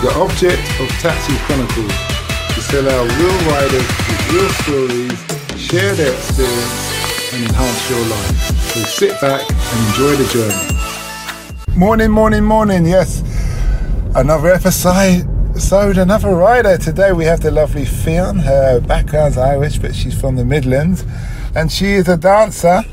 The object of Taxi Chronicles is to allow real riders with real stories share their experience and enhance your life. So sit back and enjoy the journey. Morning, morning, morning. Yes, another episode. Episode, another rider. Today we have the lovely Fionn. Her background's Irish, but she's from the Midlands, and she is a dancer.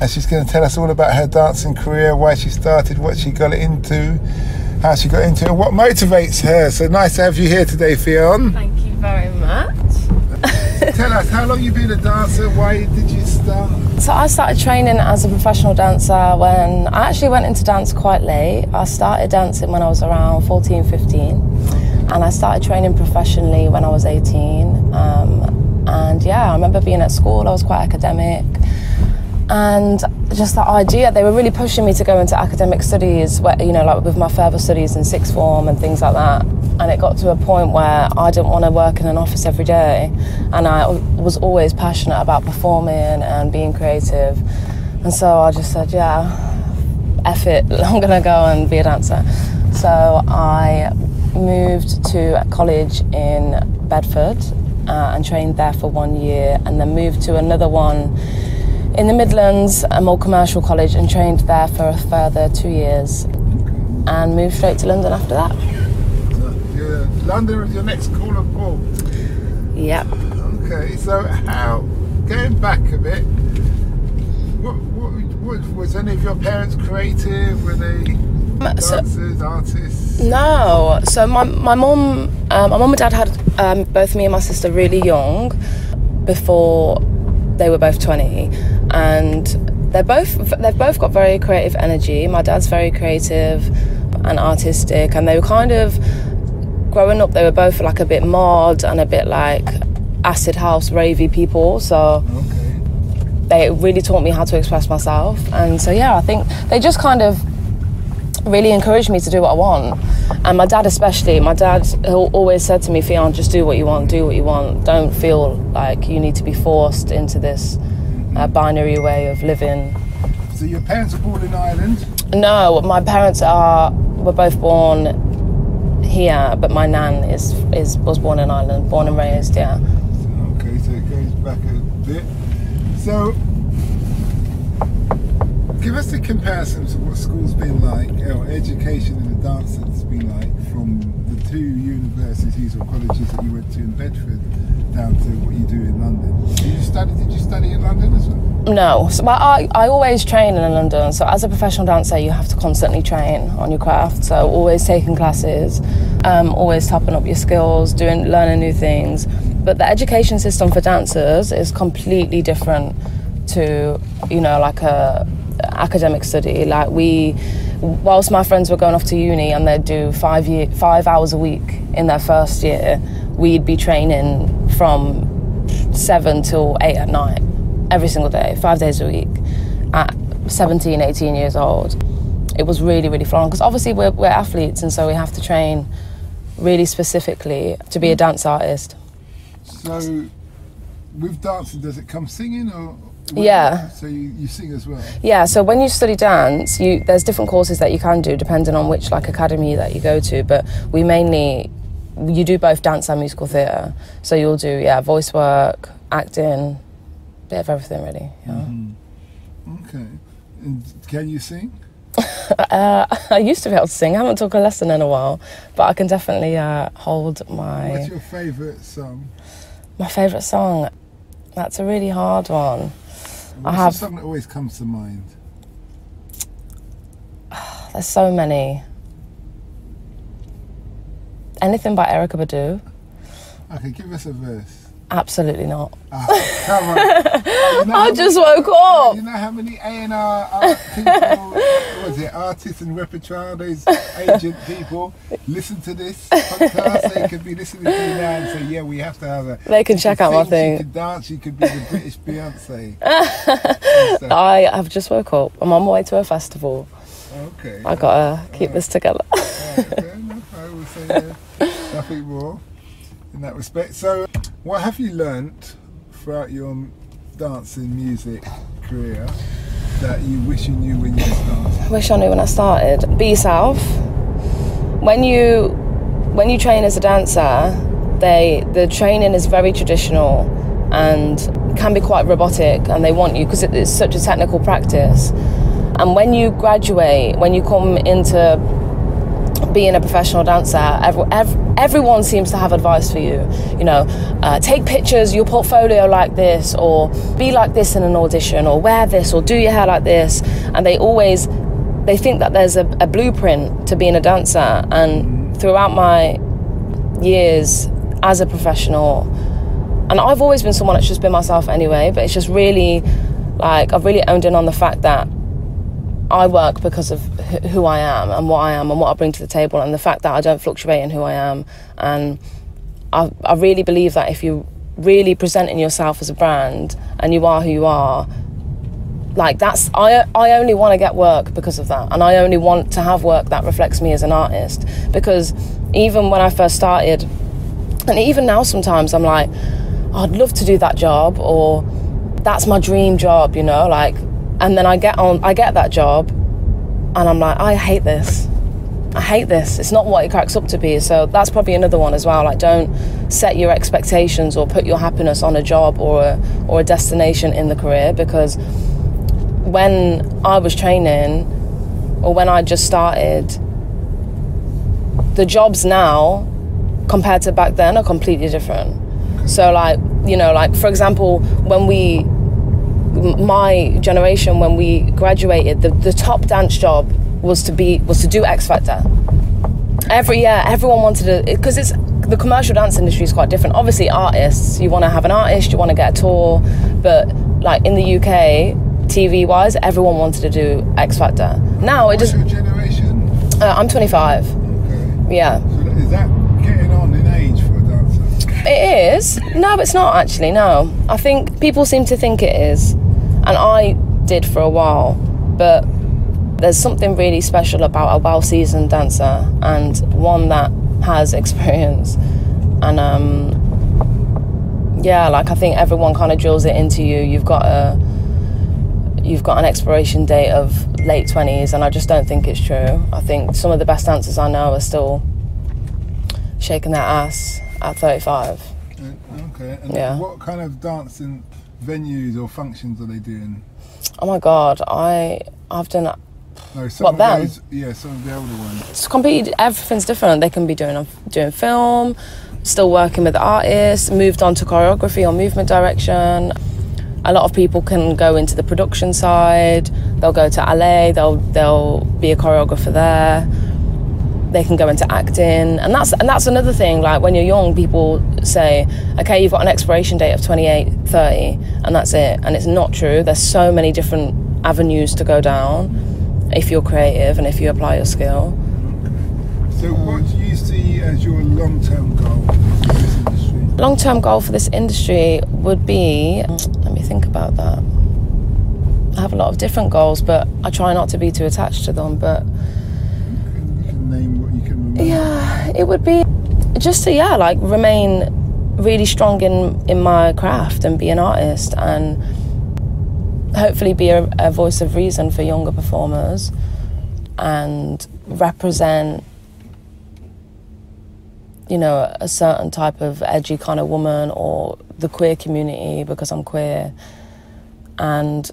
And she's going to tell us all about her dancing career, why she started, what she got into, how she got into it, what motivates her. So nice to have you here today, Fionn. Thank you very much. Tell us how long you been a dancer, why did you start? So I started training as a professional dancer when I actually went into dance quite late. I started dancing when I was around 14, 15, and I started training professionally when I was 18. Um, and yeah, I remember being at school, I was quite academic. And just that idea, they were really pushing me to go into academic studies, where, you know, like with my further studies in sixth form and things like that. And it got to a point where I didn't want to work in an office every day. And I was always passionate about performing and being creative. And so I just said, yeah, F it, I'm to go and be a dancer. So I moved to college in Bedford uh, and trained there for one year, and then moved to another one in the Midlands, a more commercial college, and trained there for a further two years, and moved straight to London after that. Yeah, London is your next call of call. Yep. Okay, so how, going back a bit, what, what, what, was any of your parents creative? Were they so- dancers, artists? No. So my my mum, um, my mum and dad had um, both me and my sister really young, before they were both twenty, and they're both they've both got very creative energy. My dad's very creative and artistic, and they were kind of growing up. They were both like a bit mod and a bit like acid house ravey people. So Okay. they really taught me how to express myself. And so, yeah, I think they just kind of really encouraged me to do what I want. And my dad, especially, my dad al- always said to me, Fionn, just do what you want, do what you want. Don't feel like you need to be forced into this uh, binary way of living. So your parents were born in Ireland? No, my parents are were both born here, but my nan is is was born in Ireland, born and raised. Yeah. Okay, so it goes back a bit. So, give us a comparison to what school's been like, or education in the dance has been like from two universities or colleges that you went to in Bedford down to what you do in London. Did you study? Did you study in London as well? No, so I, I always train in London. So as a professional dancer, you have to constantly train on your craft. So always taking classes, um, always topping up your skills, doing learning new things. But the education system for dancers is completely different to you know like a academic study. Like we, whilst my friends were going off to uni and they'd do five year five hours a week in their first year, we'd be training from seven till eight at night every single day, five days a week, at 17, 18 years old. It was really, really fun because obviously we're, we're athletes and so we have to train really specifically to be a dance artist. So, with dancing, does it come singing or? Yeah. So you, you sing as well. Yeah, so when you study dance, you there's different courses that you can do depending on which like academy that you go to, but we mainly you do both dance and musical theatre. So you'll do yeah, voice work, acting, bit of everything really. Yeah. Okay. And can you sing? Uh, I used to be able to sing. I haven't took a lesson in a while, but I can definitely uh, hold my. What's your favourite song? my favourite song. That's a really hard one. What's have- the song that always comes to mind? There's so many. Anything by Erykah Badu? Okay, give us a verse. Absolutely not. Ah, come on. You know I just many- woke up. You know how many A and R people, was it, artists and repertoire, those agent people, listen to this podcast. They could be listening to you now and say, "Yeah, we have to have a." They can check out my thing. She could dance. She could be the British Beyonce. I have just woke up. I'm on my way to a festival. okay. I gotta keep this together. Alright, fair enough. I will say uh, nothing more in that respect. So, what have you learnt throughout your dancing music career that you wish you knew when you started? Wish I knew when I started. Be yourself. When you when you train as a dancer, they the training is very traditional and can be quite robotic, and they want you because it, it's such a technical practice. And when you graduate, when you come into being a professional dancer, every, every, everyone seems to have advice for you. You know, uh, take pictures, your portfolio like this, or be like this in an audition, or wear this, or do your hair like this. And they always they think that there's a, a blueprint to being a dancer. And throughout my years as a professional, and I've always been someone that's just been myself anyway, but it's just really like I've really owned in on the fact that I work because of who I am and what I am and what I bring to the table, and the fact that I don't fluctuate in who I am. And I, I really believe that if you're really presenting yourself as a brand and you are who you are, like that's I I only want to get work because of that, and I only want to have work that reflects me as an artist. Because even when I first started, and even now sometimes I'm like, oh, I'd love to do that job, or that's my dream job, you know, like, and then I get on, I get that job, and I'm like, I hate this. I hate this. It's not what it cracks up to be. So that's probably another one as well. Like, don't set your expectations or put your happiness on a job or a, or a destination in the career because when I was training or when I just started, the jobs now compared to back then are completely different. So, like, you know, like for example, when we, my generation, when we graduated, the, the top dance job was to be was to do X Factor. Every year, everyone wanted to because it's the commercial dance industry is quite different. Obviously, artists, you want to have an artist, you want to get a tour, but like in the UK, TV wise, everyone wanted to do X Factor. Now it just. Your generation? Uh, I'm 25. Okay. Yeah. So is that getting on in age for a dancer? It is. No, it's not actually. No, I think people seem to think it is, and I did for a while, but there's something really special about a well-seasoned dancer and one that has experience, and um, yeah, like I think everyone kind of drills it into you. You've got a you've got an expiration date of late 20s, and I just don't think it's true. I think some of the best dancers I know are still shaking their ass at 35. Okay. And Yeah. what kind of dancing venues or functions are they doing? Oh my god, I I've done No, some What, them? those, yeah, some of the older ones. it's completely everything's different. They can be doing um, doing film, still working with artists, moved on to choreography or movement direction. A lot of people can go into the production side. They'll go to LA. They'll they'll be a choreographer there. They can go into acting, and that's and that's another thing. Like when you're young, people say, "Okay, you've got an expiration date of 28, 30, and that's it." And it's not true. There's so many different avenues to go down if you're creative and if you apply your skill. So, what do you see as your long-term goal in this industry? long term goal for this industry would be let me think about that. I have a lot of different goals, but I try not to be too attached to them. But yeah, it would be just to yeah, like remain really strong in in my craft and be an artist and hopefully be a, a voice of reason for younger performers and represent you know a certain type of edgy kind of woman or the queer community because I'm queer. And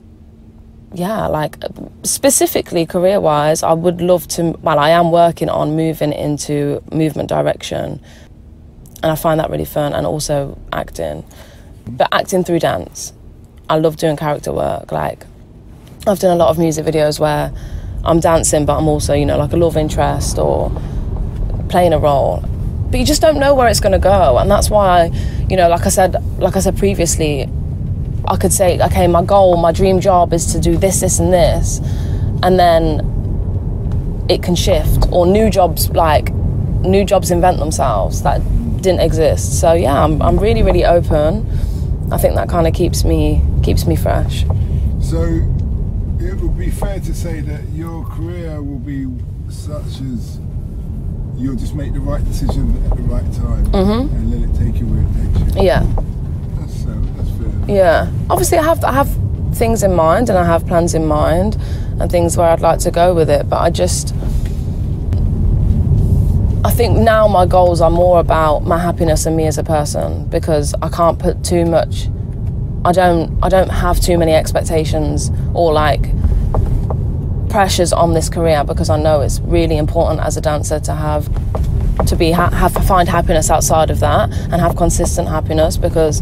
yeah like specifically career wise I would love to well I am working on moving into movement direction. And I find that really fun and also acting. But acting through dance. I love doing character work like I've done a lot of music videos where I'm dancing but I'm also you know like a love interest or playing a role. But you just don't know where it's going to go. And that's why you know like i said like i said previously i could say okay my goal my dream job is to do this this and this. And then it can shift. Or new jobs like new jobs invent themselves that didn't exist. So yeah i'm, I'm really really open. I think that kind of keeps me keeps me fresh. So, it would be fair to say that your career will be such as you'll just make the right decision at the right time mm-hmm. and let it take you where it takes you. yeah That's, uh, that's fair. Yeah. Obviously, I have I have things in mind and I have plans in mind and things where I'd like to go with it. But I just I think now my goals are more about my happiness and me as a person because I can't put too much I don't I don't have too many expectations or like pressures on this career because I know it's really important as a dancer to have to be ha- have find happiness outside of that and have consistent happiness because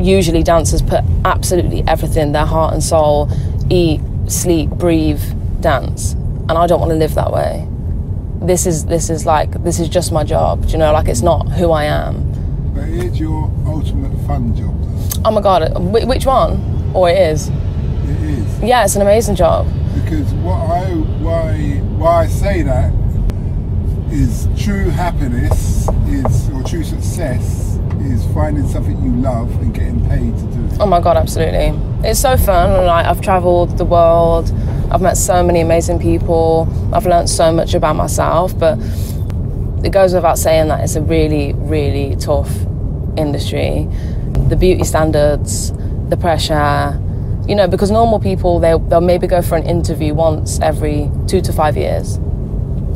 usually dancers put absolutely everything their heart and soul eat sleep breathe dance. And I don't want to live that way. This is this is like this is just my job do you know? Like it's not who I am. But here's your ultimate fun job. Though. oh my god uh, which one? Or it is? It is. Yeah it's an amazing job. Because what I why why I say that is true happiness is or true success is finding something you love and getting paid to do it. Oh my god, absolutely. It's so fun. Like I've traveled the world. I've met so many amazing people. I've learned so much about myself, but it goes without saying that it's a really, really tough industry. The beauty standards, the pressure, you know, because normal people they they'll maybe go for an interview once every 2 to 5 years.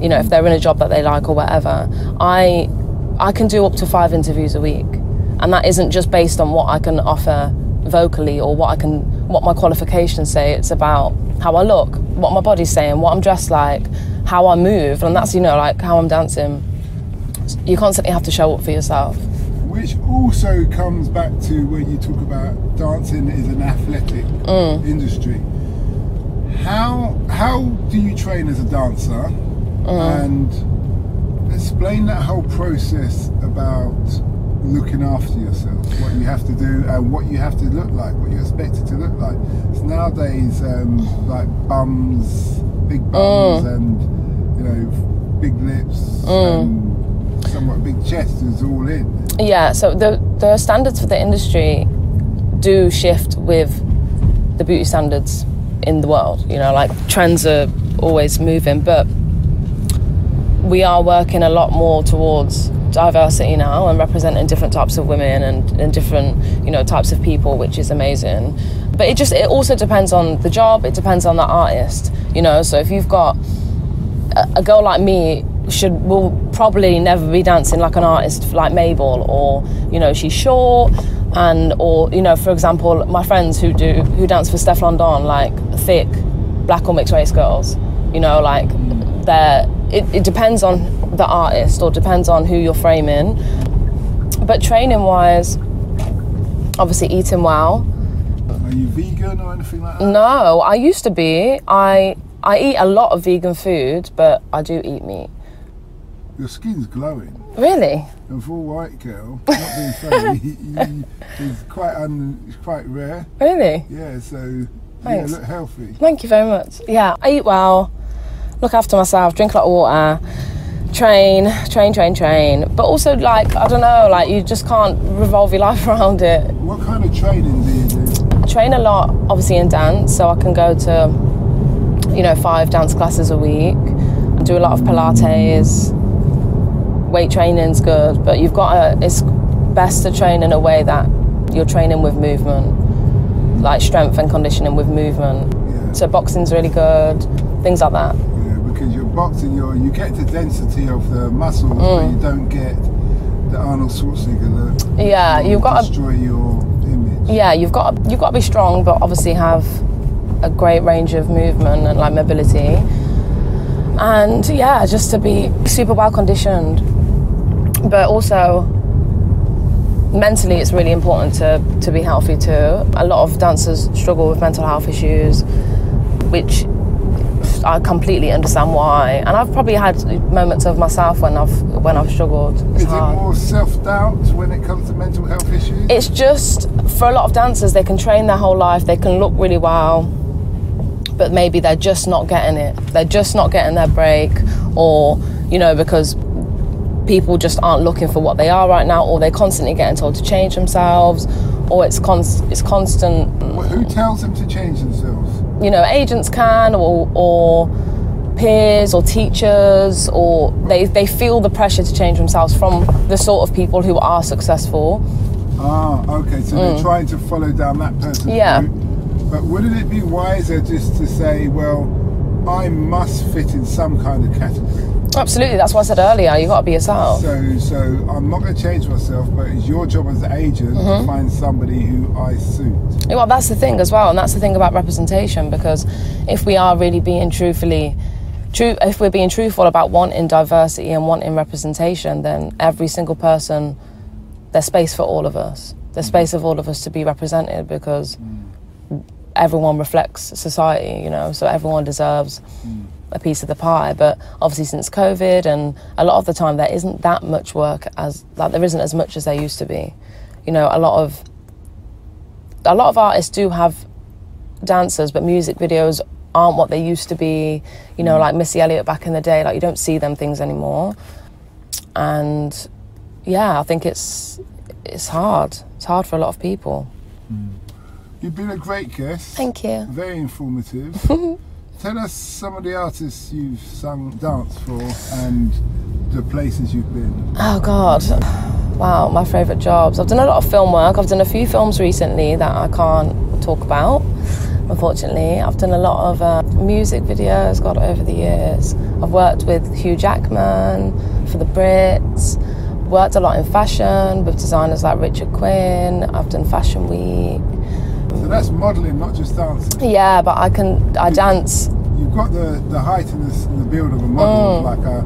You know, if they're in a job that they like or whatever. I I can do up to 5 interviews a week. And that isn't just based on what I can offer vocally or what I can what my qualifications say. It's about how I look, what my body's saying, what I'm dressed like, how I move, and that's you know like how I'm dancing. You constantly have to show up for yourself. Which also comes back to when you talk about dancing is an athletic Mm. industry. How how do you train as a dancer? Mm. And explain that whole process about looking after yourself, what you have to do and what you have to look like, what you're expected to look like. 'Cause nowadays, um, like bums, big bums, Mm. and you know, big lips, and somewhat big chest is all in. Yeah, so the the standards for the industry do shift with the beauty standards in the world. You know, like trends are always moving, but we are working a lot more towards diversity now and representing different types of women and, and different you know types of people which is amazing. But it just it also depends on the job it depends on the artist you know? So if you've got a, a girl like me should will probably never be dancing like an artist like Mabel or you know she's short and or you know for example my friends who do who dance for Stefflon Don like thick black or mixed race girls you know like they're it, it depends on the artist or depends on who you're framing but training wise obviously eating well Are you vegan or anything like that? no I used to be I I eat a lot of vegan food but I do eat meat Your skin's glowing. really And for a white girl, not being funny, it's quite un, it's quite rare. really Yeah, so yeah, Thanks. look healthy. Thank you very much. Yeah, I eat well, look after myself, drink a lot of water, train, train, train, train. But also, like, I don't know, like, you just can't revolve your life around it. What kind of training do you do? I train a lot, obviously, in dance, so I can go to, you know, five dance classes a week. I do a lot of Pilates. Weight training's good, but you've got to, it's best to train in a way that you're training with movement, like strength and conditioning with movement. Yeah. So boxing's really good, things like that. Yeah, because you're boxing, you're, you get the density of the muscles, Mm. but you don't get the Arnold Schwarzenegger look. Yeah, you've got to, destroy your image. yeah, you've got to, you've got to be strong, but obviously have a great range of movement and like mobility. And yeah, just to be super well conditioned, but also mentally, it's really important to to be healthy too. A lot of dancers struggle with mental health issues, which I completely understand why. And I've probably had moments of myself when I've when I've struggled. It's Is it more self-doubt when it comes to mental health issues? It's just for a lot of dancers, they can train their whole life, they can look really well, but maybe they're just not getting it. They're just not getting their break, or you know, because people just aren't looking for what they are right now, or they're constantly getting told to change themselves, or it's const- it's constant. Well, who tells them to change themselves? You know, agents can, or or peers or teachers or they, they feel the pressure to change themselves from the sort of people who are successful Ah, okay, so they're trying to follow down that person's Mm. Yeah. route. But wouldn't it be wiser just to say, well, I must fit in some kind of category? Absolutely, that's what I said earlier. You've got to be yourself. So, so I'm not going to change myself, but it's your job as an agent Mm-hmm. to find somebody who I suit. Yeah, Well, that's the thing as well, and that's the thing about representation because if we are really being truthfully, true, if we're being truthful about wanting diversity and wanting representation, then every single person, there's space for all of us. There's mm-hmm. space of all of us to be represented because mm. everyone reflects society, you know, so everyone deserves mm. A piece of the pie. But obviously, since COVID, and a lot of the time, there isn't that much work as like there isn't as much as there used to be. You know, a lot of a lot of artists do have dancers, but music videos aren't what they used to be. You know, mm. like Missy Elliott back in the day, like you don't see them things anymore. And yeah, I think it's it's hard. It's hard for a lot of people. Mm. You've been a great guest. Thank you. Very informative. Tell us some of the artists you've sung dance for and the places you've been. Oh God. Wow, my favourite jobs. I've done a lot of film work. I've done a few films recently that I can't talk about, unfortunately. I've done a lot of uh, music videos, God, over the years. I've worked with Hugh Jackman for the Brits, worked a lot in fashion with designers like Richard Quinn. I've done Fashion Week. So that's modelling, not just dancing. Yeah, but I can, I dance. You've got the, the height and the, the build of a model, Mm. like a,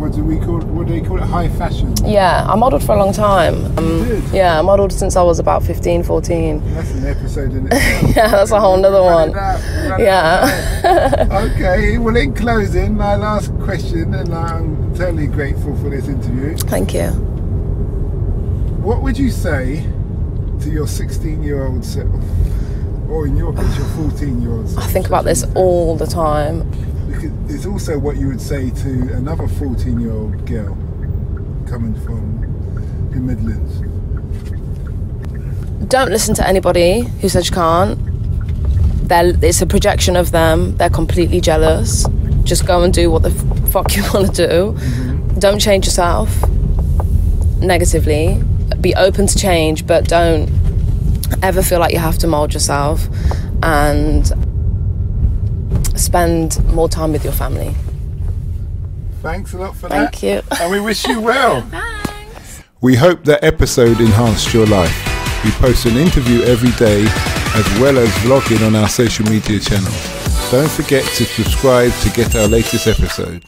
what do we call what do they call it? High fashion. Yeah, I modelled for a long time. Um, did? yeah, I modelled since I was about 15, 14. That's an episode in itself. Yeah, that's a whole nother Run one. it out, Yeah. okay, well, in closing, my last question, and I'm totally grateful for this interview. Thank you. What would you say to your 16 year old self? Or in your case, your ah. 14 year old self? I think about this all the time. Because it's also what you would say to another 14 year old girl coming from the Midlands. Don't listen to anybody who says you can't. They're, it's a projection of them. They're completely jealous. Just go and do what the fuck you want to do. Mm-hmm. Don't change yourself negatively. Be open to change, but don't ever feel like you have to mold yourself. And spend more time with your family. Thanks a lot for that. Thank you. And we wish you well. Thanks. We hope that episode enhanced your life. We post an interview every day as well as vlogging on our social media channels. Don't forget to subscribe to get our latest episode.